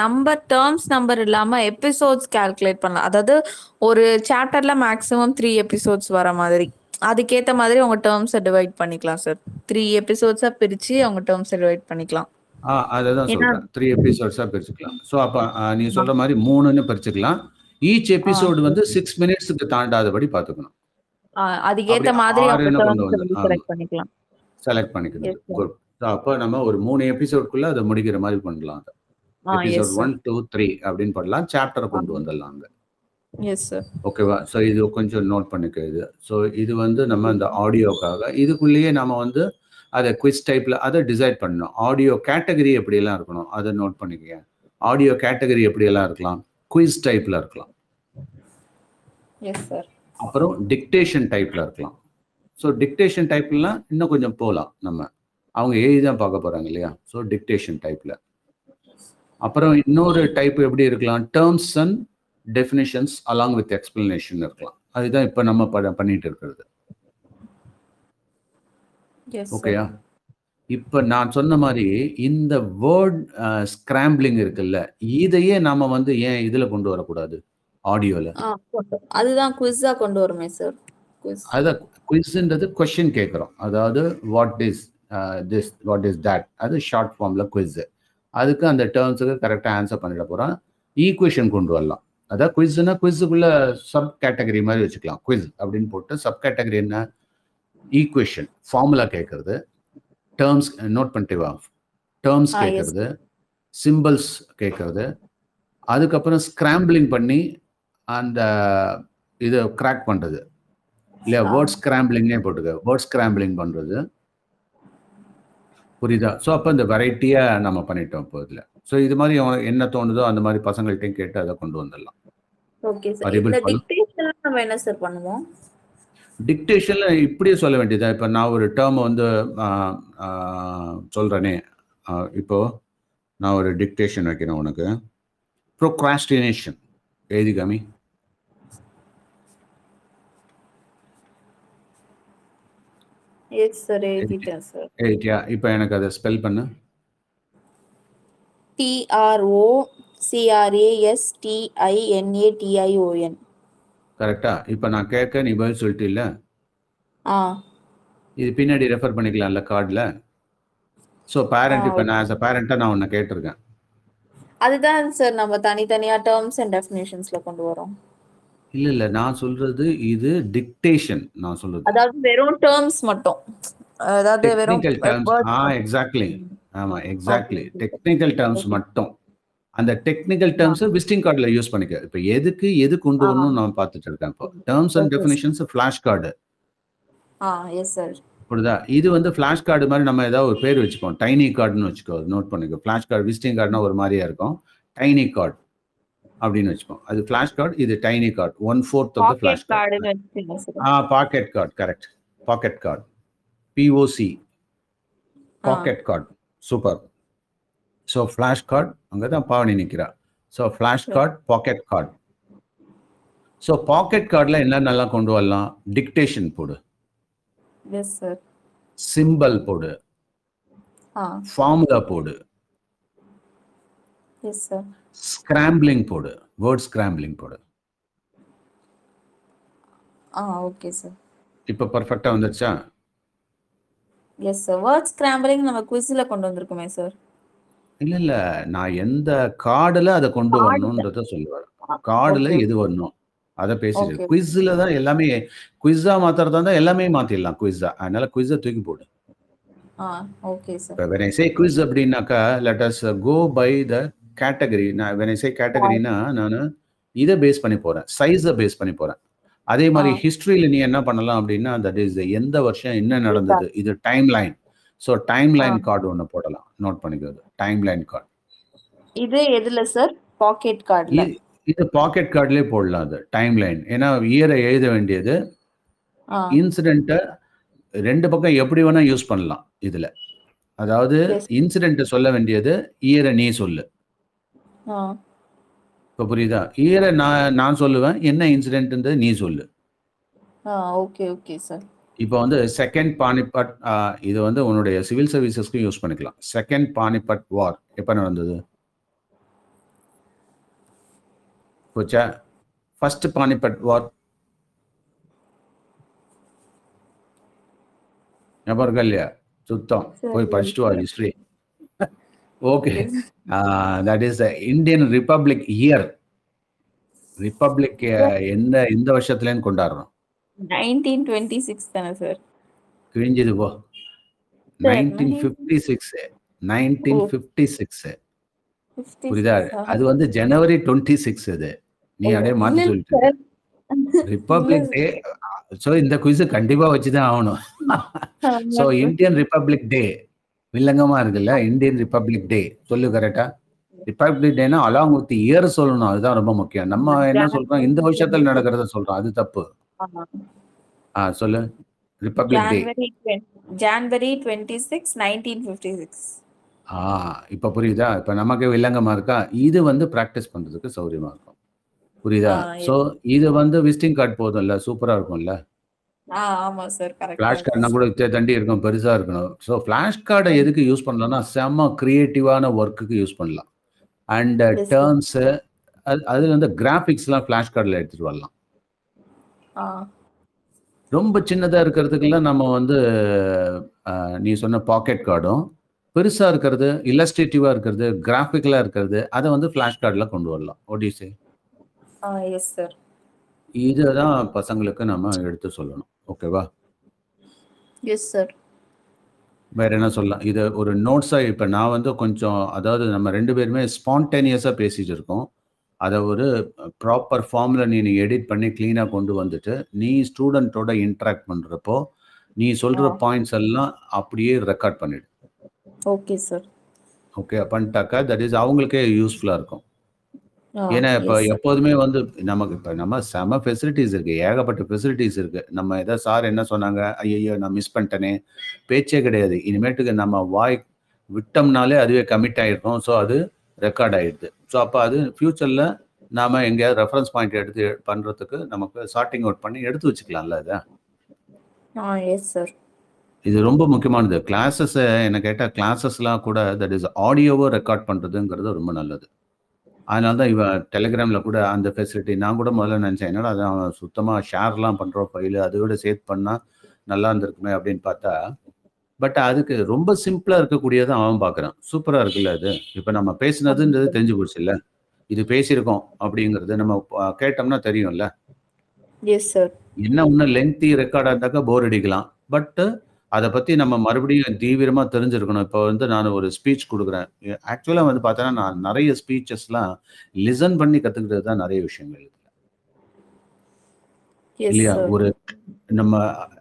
நம்பர் டேர்ம்ஸ் நம்பர் இல்லாம எபிசோட்ஸ் கால்குலேட் பண்ணலாம். அதாவது ஒரு சாப்டர்ல மேக்ஸிமம் த்ரீ எபிசோட்ஸ் வர மாதிரி. அதுக்கேத்த மாதிரி அவங்க டேர்ம்ஸை டிவைட் பண்ணிக்கலாம் சார் த்ரீ எபிசோட்ஸா பிரிச்சு அவங்க டேர்ம்ஸை டிவைட் பண்ணிக்கலாம். ஆ அதை தான் ஏன்னா சொல்கிறேன் த்ரீ எபிசோட்ஸாக பிரிச்சுக்கலாம். ஸோ அப்போ நீ சொல்கிற மாதிரி மூணுன்னு பிரிச்சுக்கலாம். ஈச் எபிசோடு வந்து சிக்ஸ் மினிட்ஸுக்கு தாண்டாதபடி பார்த்துக்கணும். ஆ, அதுக்கேத்த மாதிரி செலக்ட் பண்ணிக்கலாம். செலக்ட் ஸோ அப்போ நம்ம ஒரு மூணு எபிசோட்குள்ளே அதை முடிக்கிற மாதிரி பண்ணலாம் எபிசோட் ஒன் டூ த்ரீ அப்படின்னு பண்ணலாம். சாப்டரை கொண்டு வந்துடலாம் அங்கே. எஸ் சார் ஓகேவா ஸோ இது கொஞ்சம் நோட் பண்ணிக்க இது. ஸோ இது வந்து நம்ம இந்த ஆடியோக்காக இதுக்குள்ளேயே நம்ம வந்து அதை குவிஸ் டைப்பில் அதை டிசைட் பண்ணணும். ஆடியோ கேட்டகரி எப்படியெல்லாம் இருக்கணும்? அதை நோட் பண்ணிக்கங்க. ஆடியோ கேட்டகரி எப்படியெல்லாம் இருக்கலாம்? குவிஸ் டைப்பில் இருக்கலாம். எஸ் சார் அப்புறம் டிக்டேஷன் டைப்பில் இருக்கலாம். ஸோ டிக்டேஷன் டைப்லாம் இன்னும் கொஞ்சம் போகலாம் நம்ம. அவங்க எழுதி தான் பார்க்க போகிறாங்க இல்லையா? ஸோ டிக்டேஷன் டைப்பில் அப்புறம் இன்னொரு டைப் எப்படி இருக்கலாம்? Terms and definitions along with explanation இருக்கலாம். அதுதான் இப்போ நம்ம பண்ணிட்டு இருக்கிறது. ஓகேயா இப்போ நான் சொன்ன மாதிரி இந்த வேர்ட் ஸ்கிராம்பிளிங் இருக்குல்ல இதையே நாம வந்து ஏன் இதில் கொண்டு வரக்கூடாது? ஆடியோவில் ஆ கொண்டு அதுதான் குவிஸா கொண்டு வருமே சார் அதான் குவிஸ்ன்றது கொஷின் கேட்குறோம். அதாவது what is this what is that அது ஷார்ட் ஃபார்மில் குவிஸ் அதுக்கு அந்த டேர்ம்ஸுக்கு கரெக்டாக ஆன்சர் பண்ணிட போகிறோம் ஈக்குவேஷன் கொண்டு வரலாம். அதாவது குவிஸ்னா குவிஸுக்குள்ள சப் கேட்டகரி மாதிரி வச்சுக்கலாம். குவிஸ் அப்படின்னு போட்டு சப் கேட்டகரி என்ன? ஈக்குவேஷன் ஃபார்முலா கேட்கறது. டேர்ம்ஸ் நோட் பண்ணிட்டு வா. டேர்ம்ஸ் கேட்கறது. சிம்பிள்ஸ் கேட்கறது. அதுக்கப்புறம் ஸ்கிராம்பிளிங் பண்ணி அந்த இதை கிராக் பண்ணுறது இல்லையா? ஆ. வேர்ட் ஸ்கிராம்பிளிங்னே போட்டுக்க. வேர்ட் ஸ்கிராம்பிளிங் பண்ணுறது புரியுதா? ஸோ அப்போ இந்த வெரைட்டியாக நம்ம பண்ணிட்டோம் இப்போ இதில். ஸோ இது மாதிரி என்ன தோணுதோ அந்த மாதிரி பசங்கள்ட்டையும் கேட்டு அதை கொண்டு வந்துடலாம். டிக்டேஷனில் இப்படியே சொல்ல வேண்டியதா? இப்போ நான் ஒரு டேர்ம் வந்து சொல்கிறேனே இப்போ நான் ஒரு டிக்டேஷன் வைக்கிறேன் உனக்கு. ப்ரோக்ராஸ்டினேஷன் எழுதி காமி? எஸ் சார் எழுதிட்டேன் சார் எழுதிட்டியா இப்போ எனக்கு அதை ஸ்பெல் பண்ணு. டிஆர்ஓ சிஆர்ஏஎஸ் டிஐஎன்ஏடிஐஓஎன் கரெக்டா இப்போ நான் கேட்க நீ பதில் சொல்லிட்டு இல்லை? ஆ. இது பின்னாடி ரெஃபர் பண்ணிக்கலாம்ல கார்டில் ஸோ பேரண்ட் இப்போ நான் ஆஸ் அ பேரண்ட்டாக நான் உன்னை கேட்டிருக்கேன். அதுதான் சார் நம்ம தனித்தனியா டேர்ம்ஸ் அண்ட் டெஃபினேஷன்ஸ்ல கொண்டு வரோம். இல்லை இல்லை. நான் சொல்றது இது டிக்டேஷன் நான் சொல்றது. அதாவது வெறும் டேர்ம்ஸ் மட்டும். அதாவது வெறும் ஆ. எக்ஸாக்ட்லி ஆமா எக்ஸாக்ட்லி. Technical terms. மட்டும். அந்த டெக்னிக்கல் டேர்ம்ஸ் விசிட்டிங் கார்டில் யூஸ் பண்ணிக்க. இப்போ எதுக்கு எது கொண்டு ஆ. வரணும்னு நான் பார்த்துட்டு இருக்கேன் இப்போ. Terms and. Definitions flash card ah yes sir புரியுதா? இது வந்து ஃப்ளாஷ் கார்டு மாதிரி நம்ம ஏதாவது ஒரு பேர் வச்சுப்போம். டைனி கார்டுன்னு வச்சுக்கோ. நோட் பண்ணிக்கோ. ஃப்ளாஷ் கார்டு விசிட்டிங் கார்டுனா ஒரு மாதிரியா இருக்கும். டைனி கார்டு அப்படின்னு வச்சுப்போம். அது ஃப்ளாஷ் கார்டு இது tiny card one fourth of flash card ah pocket card correct pocket card POC pocket card super so flash card அங்கே தான் பாவனி நிற்கிறா so flash. Card pocket card so pocket கார்டில் என்னென்னலாம் கொண்டு வரலாம்? டிக்டேஷன் போடு. சிம்பல் போடு. ஃபார்முலா போடு. எஸ் சார் ஸ்கிராம்பிளிங் போடு. வேர்ட் ஸ்கிராம்பிளிங் போடு. ஆ ஓகே சார் இப்போ பர்ஃபெக்டாக வந்துருச்சா? எஸ் சார் வேர்ட் ஸ்கிராம்பிளிங் நம்ம குவிஸ்ல கொண்டு வந்திருக்கோமே சார் இல்லை இல்லை. நான் எந்த கார்டில் அதை கொண்டு. வரணுன்றத சொல்லுவேன். கார்டில். எது வரணும்? அதை பேசிட்டு. குவிஸில் தான் எல்லாமே குவிஸாக மாற்றுறதா இருந்தால் எல்லாமே மாற்றிடலாம் குவிஸா அதனால குவிஸை தூக்கி போடு. ஆ okay sir when I say quiz அப்படின்னாக்கா let us go by the category நான் வென் ஐ கேட்டகரினா நான் இதை பேஸ் பண்ணி போகிறேன் சைஸை பேஸ் பண்ணி போகிறேன் அதே மாதிரி. ஹிஸ்ட்ரியில் நீ என்ன பண்ணலாம் அப்படின்னா தட் இஸ் எந்த வருஷம் என்ன நடந்தது இது time line so time line card ஒன்று போடலாம். நோட் பண்ணிக்கிறது டைம் லைன் கார்டு இது எதுல சார் பாக்கெட் கார்டுல இது பாக்கெட் கார்டுலேயே போடலாம் அது டைம் லைன் ஏன்னா இயரை எழுத வேண்டியது. இன்சிடென்ட்டை ரெண்டு பக்கம் எப்படி வேணா யூஸ் பண்ணலாம் இதுல. அதாவது. இன்சிடென்ட் சொல்ல வேண்டியது இயரை நீ சொல்லு. இப்போ புரியுதா? இயரை நான் நான் சொல்லுவேன். என்ன இன்சிடென்ட்ன்றது நீ சொல்லு. ஓகே ஓகே சார் இப்போ வந்து செகண்ட் பானிபட் இது வந்து உன்னுடைய சிவில் சர்வீசஸ்க்கும் யூஸ் பண்ணிக்கலாம். செகண்ட் பானிபட் வார் எப்போ நடந்தது? போச்சா? ஃபர்ஸ்ட் பானிபட் வார் ஞாபகம் இருக்கா இல்லையா? சுத்தம். போய் படிச்சுட்டு வா சரி. History okay that is Indian republic year republic எந்த எந்த வருஷத்துலன்னு கொண்டாடுறோம்? நைன்டீன் டுவெண்ட்டி சிக்ஸ் தானே சார் கிழிஞ்சது போ nineteen fifty six nineteen fifty six புரியுதா? அது வந்து ஜனவரி டுவெண்ட்டி சிக்ஸ் அது நீ ஓ, அப்படியே இல்ல சொல்லிட்டு. ரிப்பப்ளிக் டே ஸோ இந்த குவிஸ் கண்டிப்பா வச்சுதான் ஆகணும். ஸோ இந்தியன் ரிப்பப்ளிக் டே வில்லங்கமா இருக்குல்ல? இந்தியன் ரிப்பப்ளிக் டே சொல்லு கரெக்டா ரிப்பப்ளிக் டேனா அலாங் வித் இயர் சொல்லணும். அதுதான் ரொம்ப முக்கியம். நம்ம என்ன சொல்றோம்? இந்த வருஷத்துல நடக்கிறத சொல்றோம். அது தப்பு. ஆ சொல்லு. Republic day January twenty six nineteen fifty six ஆ இப்போ புரியுதா? இப்போ நமக்கு வில்லங்கமா இருக்கா? இது வந்து ப்ராக்டிஸ் பண்றதுக்கு சௌரியமா இருக்கும். புரியுதா. ஸோ இது வந்து விசிட்டிங் கார்டு போதும்ல? சூப்பரா இருக்கும்ல? ஆமா சார் ஃபிளாஷ் கார்டுனா கூட தண்டி இருக்கும் பெருசா இருக்கணும். ஸோ ஃபிளாஷ் கார்டை எதுக்கு யூஸ் பண்ணலாம்னா செம்ம கிரியேட்டிவான ஒர்க்குக்கு யூஸ் பண்ணலாம். And Yes, sir. டேர்ம்ஸ் அதுல இருந்து கிராஃபிக்ஸ்லாம் ஃபிளாஷ் கார்டில் எடுத்துட்டு வரலாம். ரொம்ப சின்னதா இருக்கிறதுக்கெல்லாம் நம்ம வந்து நீ சொன்ன பாக்கெட் கார்டும் பெருசா இருக்கிறது இல்லஸ்ட்ரேட்டிவா இருக்கிறது கிராஃபிக்கலா இருக்கிறது அதை வந்து ஃபிளாஷ் கார்டில் கொண்டு வரலாம். ஒடிசி ஆ எஸ் சார் இதுதான் பசங்களுக்கு நம்ம எடுத்து சொல்லணும். ஓகேவா எஸ் சார் வேற என்ன சொல்லலாம்? இது ஒரு நோட்ஸா இப்ப நான் வந்து கொஞ்சம் அதாவது நம்ம ரெண்டு பேருமே ஸ்பான்டேனியஸா பேசிட்டு இருக்கோம். அதை ஒரு ப்ராப்பர் ஃபார்ம்ல நீ நீ எடிட் பண்ணி க்ளீனாக கொண்டு வந்துட்டு நீ ஸ்டூடெண்ட்டோட இன்ட்ராக்ட் பண்றப்போ நீ சொல்ற ஆ. பாயிண்ட்ஸ் எல்லாம் அப்படியே ரெக்கார்ட் பண்ணிடு. ஓகே சார் ஓகே பண்ணிட்டாக்கா தட் இஸ் அவங்களுக்கே யூஸ்ஃபுல்லா இருக்கும். ஏன்னா இப்போ எப்போதுமே வந்து நமக்கு இப்போ நம்ம செம ஃபெசிலிட்டிஸ் இருக்கு. ஏகப்பட்ட ஃபெசிலிட்டிஸ் இருக்கு. நம்ம ஏதோ சார் என்ன சொன்னாங்க? ஐயோ நான் மிஸ் பண்ணிட்டேனே. பேச்சே கிடையாது. இனிமேட்டுக்கு நம்ம வாய் விட்டோம்னாலே அதுவே கமிட் ஆயிடுறோம். ஸோ அது ரெக்கார்ட் ஆயிடுது. ஸோ அப்போ அது ஃபியூச்சரில் நாம எங்கேயாவது ரெஃபரன்ஸ் பாயிண்ட் எடுத்து பண்ணுறதுக்கு நமக்கு சார்ட்டிங் அவுட் பண்ணி எடுத்து வச்சுக்கலாம்ல அதை? ஆ எஸ் சார் இது ரொம்ப முக்கியமானது. கிளாஸஸ் என்ன கேட்டால் கிளாஸஸ்லாம் கூட தட் இஸ் ஆடியோவோ ரெக்கார்ட் பண்ணுறதுங்கிறது ரொம்ப நல்லது. அதனால தான் இவன் டெலிகிராமில் கூட அந்த ஃபெசிலிட்டி நான் கூட முதல்ல நினச்சேன் என்னடா அது அவன் சுத்தமாக ஷேர்லாம் பண்ணுறோம் ஃபைலு அதை விட சேர்த்து பண்ணால் நல்லா இருந்திருக்குமே அப்படின்னு பார்த்தா பட் அதுக்கு ரொம்ப சிம்பிளாக இருக்கக்கூடியதை அவன் பார்க்குறான். சூப்பராக இருக்குல்ல அது. இப்போ நம்ம பேசினதுன்றது தெரிஞ்சு போச்சு இல்லை? இது பேசியிருக்கோம் அப்படிங்கிறது நம்ம கேட்டோம்னா தெரியும்ல? எஸ் சார் என்ன இன்னும் லெங்தி ரெக்கார்டாக இருந்தாக்கா போர் அடிக்கலாம். பட் அதை பற்றி நம்ம மறுபடியும் தீவிரமாக தெரிஞ்சிருக்கணும். இப்போ வந்து நான் ஒரு ஸ்பீச் கொடுக்குறேன். ஆக்சுவலாக வந்து பார்த்தோன்னா நான் நிறைய ஸ்பீச்சஸ்லாம் லிசன் பண்ணி கற்றுக்கிட்டது தான் நிறைய விஷயங்கள் இருக்கு இல்லையா? ஒரு நம்ம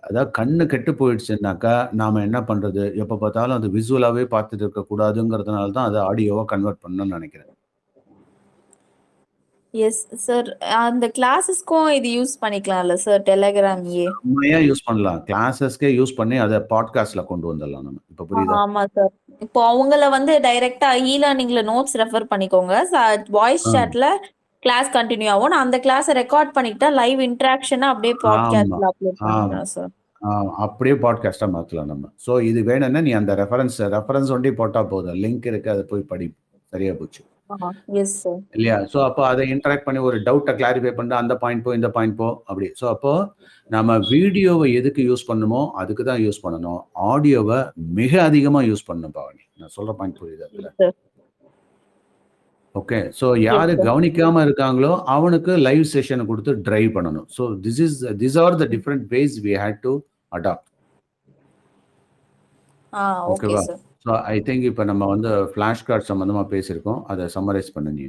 அதாவது கண்ணு கெட்டு போயிடுச்சுன்னாக்கா நாம என்ன பண்றது? எப்போ பார்த்தாலும் அது விசுவலாகவே பார்த்துட்டு இருக்கக்கூடாதுங்கிறதுனால தான் அதை ஆடியோவாக கன்வெர்ட் பண்ணணும்னு நினைக்கிறேன். எஸ் சார் அந்த கிளாஸஸ்க்கும் இது யூஸ் பண்ணிக்கலாம்ல சார் டெலகிராம் ஏ உண்மையா யூஸ் பண்ணலாம். கிளாஸஸ்க்கே யூஸ் பண்ணி அதை பாட்காஸ்ட்ல கொண்டு வந்துடலாம் நம்ம. இப்போ புரியுதா? ஆமா சார் இப்போ அவங்கள வந்து டைரக்டா இ லேர்னிங்ல நோட்ஸ் ரெஃபர் பண்ணிக்கோங்க. வாய்ஸ். சாட்ல கிளாஸ் கண்டினியூ ஆகும். நான் அந்த கிளாஸை ரெக்கார்ட் பண்ணிக்கிட்டா லைவ் இன்டராக்ஷனா அப்படியே பாட்காஸ்ட்ல அப்லோட் பண்ணிக்கலாம் சார் அப்படியே பாட்காஸ்டா மாற்றலாம் நம்ம. ஸோ இது வேணும்னா நீ அந்த ரெஃபரன்ஸ் ரெஃபரன்ஸ் ஒண்டி போட்டால் போதும். லிங்க் இருக்கு அதை போய் படி. சரியா போச்சு. இல்லையா? ஸோ அப்போ அதை இன்டராக்ட் பண்ணி ஒரு டவுட்டை கிளாரிஃபை பண்ணி அந்த பாயிண்ட் போ இந்த பாயிண்ட் போ அப்படி. ஸோ அப்போ நம்ம வீடியோவை எதுக்கு யூஸ் பண்ணணுமோ அதுக்கு தான் யூஸ் பண்ணணும். ஆடியோவை மிக அதிகமாக யூஸ் பண்ணணும் பவானி. நான் சொல்ற பாயிண்ட் புரியுது அதுல ஓகே ஸோ யாரு. கவனிக்காம இருக்காங்களோ அவனுக்கு லைவ் செஷனை கொடுத்து டிரைவ் பண்ணணும். So this is this are the different ways we had to adapt ஓகேவா ஸோ ஐ திங்க் இப்போ நம்ம வந்து ஃப்ளாஷ் கார்டு சம்மந்தமாக பேசியிருக்கோம். அதை சம்மரைஸ் பண்ண நீ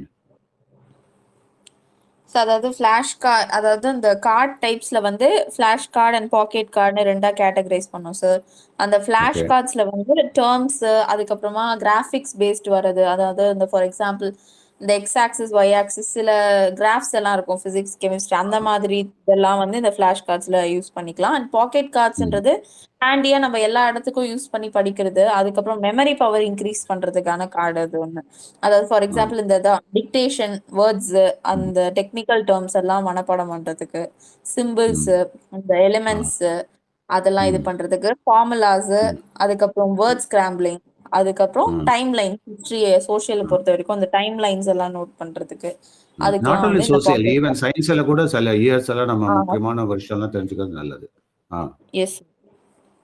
ஸோ அதாவது ஃப்ளாஷ் கார்டு அதாவது இந்த கார்டு டைப்ஸ்ல வந்து ஃப்ளாஷ் கார்டு அண்ட் பாக்கெட் கார்டுன்னு ரெண்டா கேட்டகரைஸ் பண்ணோம் சார் அந்த ஃப்ளாஷ். கார்ட்ஸ்ல வந்து டேர்ம்ஸ் அதுக்கப்புறமா கிராஃபிக்ஸ் பேஸ்ட் வர்றது. அதாவது இந்த ஃபார் எக்ஸாம்பிள் இந்த எக்ஸ் ஆக்சிஸ் ஒய் ஆக்சிஸ் சில கிராஃப்ஸ் எல்லாம் இருக்கும். பிசிக்ஸ் கெமிஸ்ட்ரி அந்த மாதிரி இதெல்லாம் வந்து இந்த ஃபிளாஷ் கார்ட்ஸ்ல யூஸ் பண்ணிக்கலாம். அண்ட் பாக்கெட் கார்ட்ஸ்ன்றது ஹேண்டியா நம்ம எல்லா இடத்துக்கும் யூஸ் பண்ணி படிக்கிறது. அதுக்கப்புறம் மெமரி பவர் இன்க்ரீஸ் பண்றதுக்கான கார்டு அது ஒண்ணு. அதாவது ஃபார் எக்ஸாம்பிள் இந்த டிக்டேஷன் வேர்ட்ஸ் அந்த டெக்னிக்கல் டேர்ம்ஸ் எல்லாம் மனப்பாடம் பண்றதுக்கு சிம்பிள்ஸ் இந்த எலிமெண்ட்ஸ் அதெல்லாம் இது பண்றதுக்கு ஃபார்முலாஸ் அதுக்கப்புறம் வேர்ட் ஸ்கிராம்பிளிங் அதுக்கப்புறம் டைம் லைன் ஹிஸ்டரி சோஷியல் பொறுத்த வரைக்கும் அந்த டைம் லைன்ஸ் எல்லாம் நோட் பண்றதுக்கு. Not only social pocket even சயின்ஸ்ல கூட சில இயர்ஸ் எல்லாம் நம்ம. முக்கியமான வருஷம்லாம் தெரிஞ்சுக்கிறது நல்லது. ஆ. எஸ்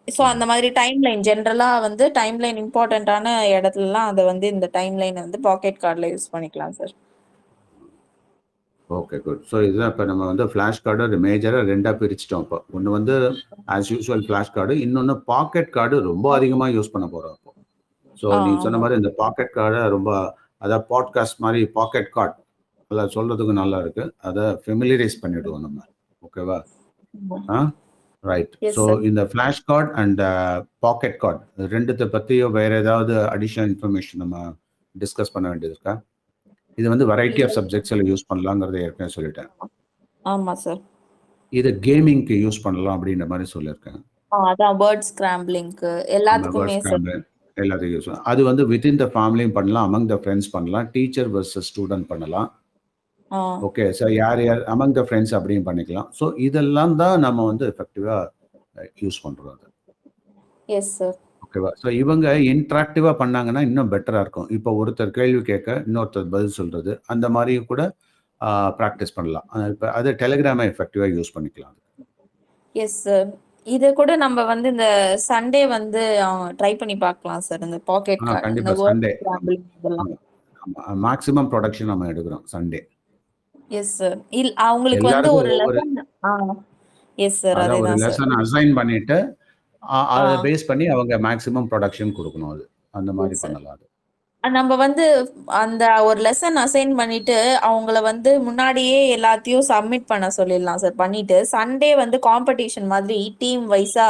ஸோ அந்த மாதிரி டைம் லைன் ஜென்ரலா வந்து டைம் லைன் இம்பார்ட்டண்ட்டான இடத்துலலாம் அதை வந்து இந்த டைம் லைன் வந்து பாக்கெட் கார்டில் யூஸ் பண்ணிக்கலாம் சார் ஓகே குட் ஸோ இதுதான் இப்போ நம்ம வந்து ஃப்ளாஷ் கார்டு மேஜராக ரெண்டாக பிரிச்சிட்டோம் இப்போ. ஒன்று வந்து ஆஸ் யூஸ்வல் ஃப்ளாஷ் கார்டு இன்னொன்று பாக்கெட் கார்டு ரொம்ப அதிகமாக யூஸ் பண்ண போகிறோம் இப்போ. ஸோ நீ சொன்ன. மாதிரி இந்த பாக்கெட் கார்டை ரொம்ப அதாவது பாட்காஸ்ட் மாதிரி பாக்கெட் கார்டு அதில் சொல்கிறதுக்கு நல்லா இருக்கு. அதை ஃபெமிலியரைஸ் பண்ணிவிடுவோம் நம்ம. ஓகேவா ஆ? Right so. இந்த flash card and pocket card ரெண்டுத்தை பற்றியோ வேறு ஏதாவது அடிஷனல் இன்ஃபர்மேஷன் நம்ம டிஸ்கஸ் பண்ண வேண்டியது இருக்கா? இது வந்து வெரைட்டி ஆஃப் சப்ஜெக்ட்ஸில் யூஸ் பண்ணலாங்கிறத ஏற்கனவே சொல்லிட்டேன். ஆமா சார் இது கேமிங்க்கு யூஸ் பண்ணலாம் அப்படின்ற மாதிரி சொல்லியிருக்கேன். அதான் வேர்ட் ஸ்கிராம்பிளிங்க்கு எல்லாத்துக்குமே சார் எல்லாத்தையும் யூஸ் அது வந்து வித்தின் த ஃபேமிலியும் பண்ணலாம் அமங் த ஃப்ரெண்ட்ஸ் பண்ணலாம் டீச்சர் வர்சஸ் ஸ்டூடெண்ட் பண்ணலாம். ஓகே ஸோ யார் யார் அமங் த ஃப்ரெண்ட்ஸ் அப்படியும் பண்ணிக்கலாம். ஸோ இதெல்லாம் தான் நம்ம வந்து எஃபெக்டிவாக யூஸ் பண்ணுறோம் அது. எஸ் சார் ஓகேவா ஸோ இவங்க இன்ட்ராக்டிவாக பண்ணாங்கன்னா இன்னும் பெட்டராக இருக்கும். இப்போ ஒருத்தர் கேள்வி கேட்க இன்னொருத்தர் பதில் சொல்கிறது அந்த மாதிரியும் கூட ப்ராக்டிஸ் பண்ணலாம். இப்போ அது டெலிகிராமை எஃபெக்டிவாக யூஸ் பண்ணிக்கலாம். எஸ் சார் இது கூட நம்ம வந்து இந்த சண்டே வந்து ட்ரை பண்ணி பார்க்கலாம் சார் இந்த பாக்கெட் கண்டிப்பா இதெல்லாம். மேக்ஸிமம் ப்ரொடக்ஷன் நம்ம எடுக்கிறோம் சண்டே. எஸ் சார் இல் அவங்களுக்கு வந்து ஒரு லெசன் எஸ் சார் அதேதான் லெசன் அசைன் பண்ணிட்டு அதை. பேஸ் பண்ணி அவங்க மேக்ஸிமம் ப்ரொடக்ஷன் கொடுக்கணும் அது. அந்த மாதிரி. பண்ணலாம் அது. நம்ம வந்து அந்த ஒரு லெசன் அசைன் பண்ணிட்டு அவங்கள வந்து முன்னாடியே எல்லாத்தையும் சப்மிட் பண்ண சொல்லிடலாம் சார் பண்ணிட்டு சண்டே வந்து காம்படிஷன் மாதிரி டீம் வைஸா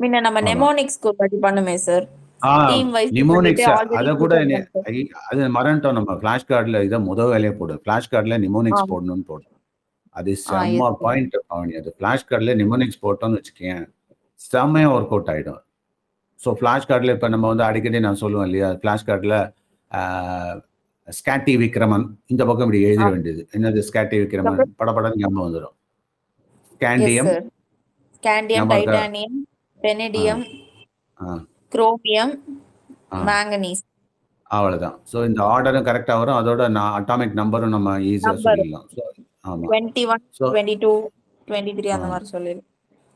முன்ன நம்ம. நெமோனிக்ஸ் பத்தி பண்ணுமே சார் ஆ டீம் வைஸ் நிமோனிக்ஸ் அதை கூட மறந்துட்டோம் நம்ம. ஃபிளாஷ் கார்டில் இதை முத வேலையை போடு. ஃபிளாஷ் கார்டில் நிமோனிக்ஸ். போடணும்னு போடு. அது செம்ம. பாயிண்ட் பவனி. அது ஃபிளாஷ் கார்டில் நிமோனிக்ஸ் போட்டோம்னு வச்சுக்கேன் செம்மையா ஒர்க் அவுட் ஆகிடும் ஸோ ஃபிளாஷ் கார்டில் இப்போ நம்ம வந்து அடிக்கடி நான் சொல்லுவேன் இல்லையா? ஃபிளாஷ் கார்டில் ஸ்கேட்டி விக்ரமன் இந்த பக்கம் இப்படி எழுத. வேண்டியது. என்னது ஸ்கேட்டி விக்ரமன் படப்படம் ஞாபகம் வந்துடும் scandium scandium titanium vanadium. Chromium. Manganese அவ்வளவுதான். ஸோ இந்த ஆர்டரும் கரெக்டாக வரும். அதோட நான் அட்டாமிக் நம்பரும் நம்ம ஈஸியாக. சொல்லிடலாம் ஸோ ஆமாம் twenty one twenty two twenty three அந்த. மாதிரி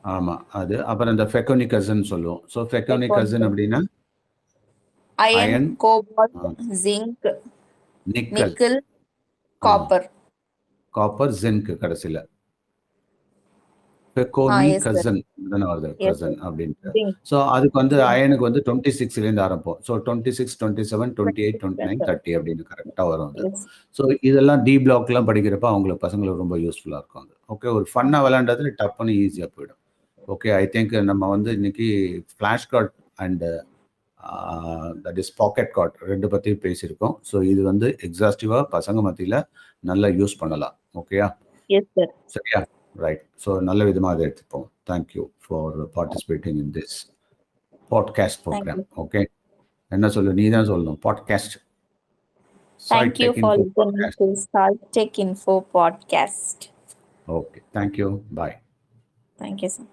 ஆமாம் அது. அப்புறம் இந்த ஃபெக்கோனிகசன் சொல்லுவோம். ஸோ ஃபெக்கோனிகசன் அப்படின்னா iron Iron. Cobalt. Zinc nickel copper copper zinc கடைசியில். Sir. கசன் தானே வருது கசன் அப்படின்ட்டு. ஸோ அதுக்கு வந்து அயனுக்கு வந்து டுவெண்ட்டி சிக்ஸ்லேருந்து ஆரம்பம் so twenty six twenty seven twenty eight twenty nine thirty அப்படின்னு கரெக்டாக வரும் அது. ஸோ இதெல்லாம் டி பிளாக்லாம் படிக்கிறப்ப அவங்களுக்கு பசங்களுக்கு ரொம்ப யூஸ்ஃபுல்லாக இருக்கும் அது. ஓகே ஒரு ஃபன்னாக விளையாண்டது டப்புன்னு ஈஸியாக போயிடும். ஓகே ஐ திங்க் நம்ம வந்து இன்னைக்கு flash card and that is pocket card ரெண்டு பற்றி பேசியிருக்கோம். ஸோ இது வந்து எக்ஸாஸ்டிவாக பசங்க மத்தியில் நல்லா யூஸ் பண்ணலாம். ஓகேயா சரியா? ரைட் ஸோ நல்ல விதமாக அதை எடுத்துப்போம். Thank you for participating in this podcast program okay என்ன சொல்லு? நீ தான் சொல்லணும். Podcast Thank you for listening to Salt Tech Info podcast. Okay thank you bye Thank you, sir.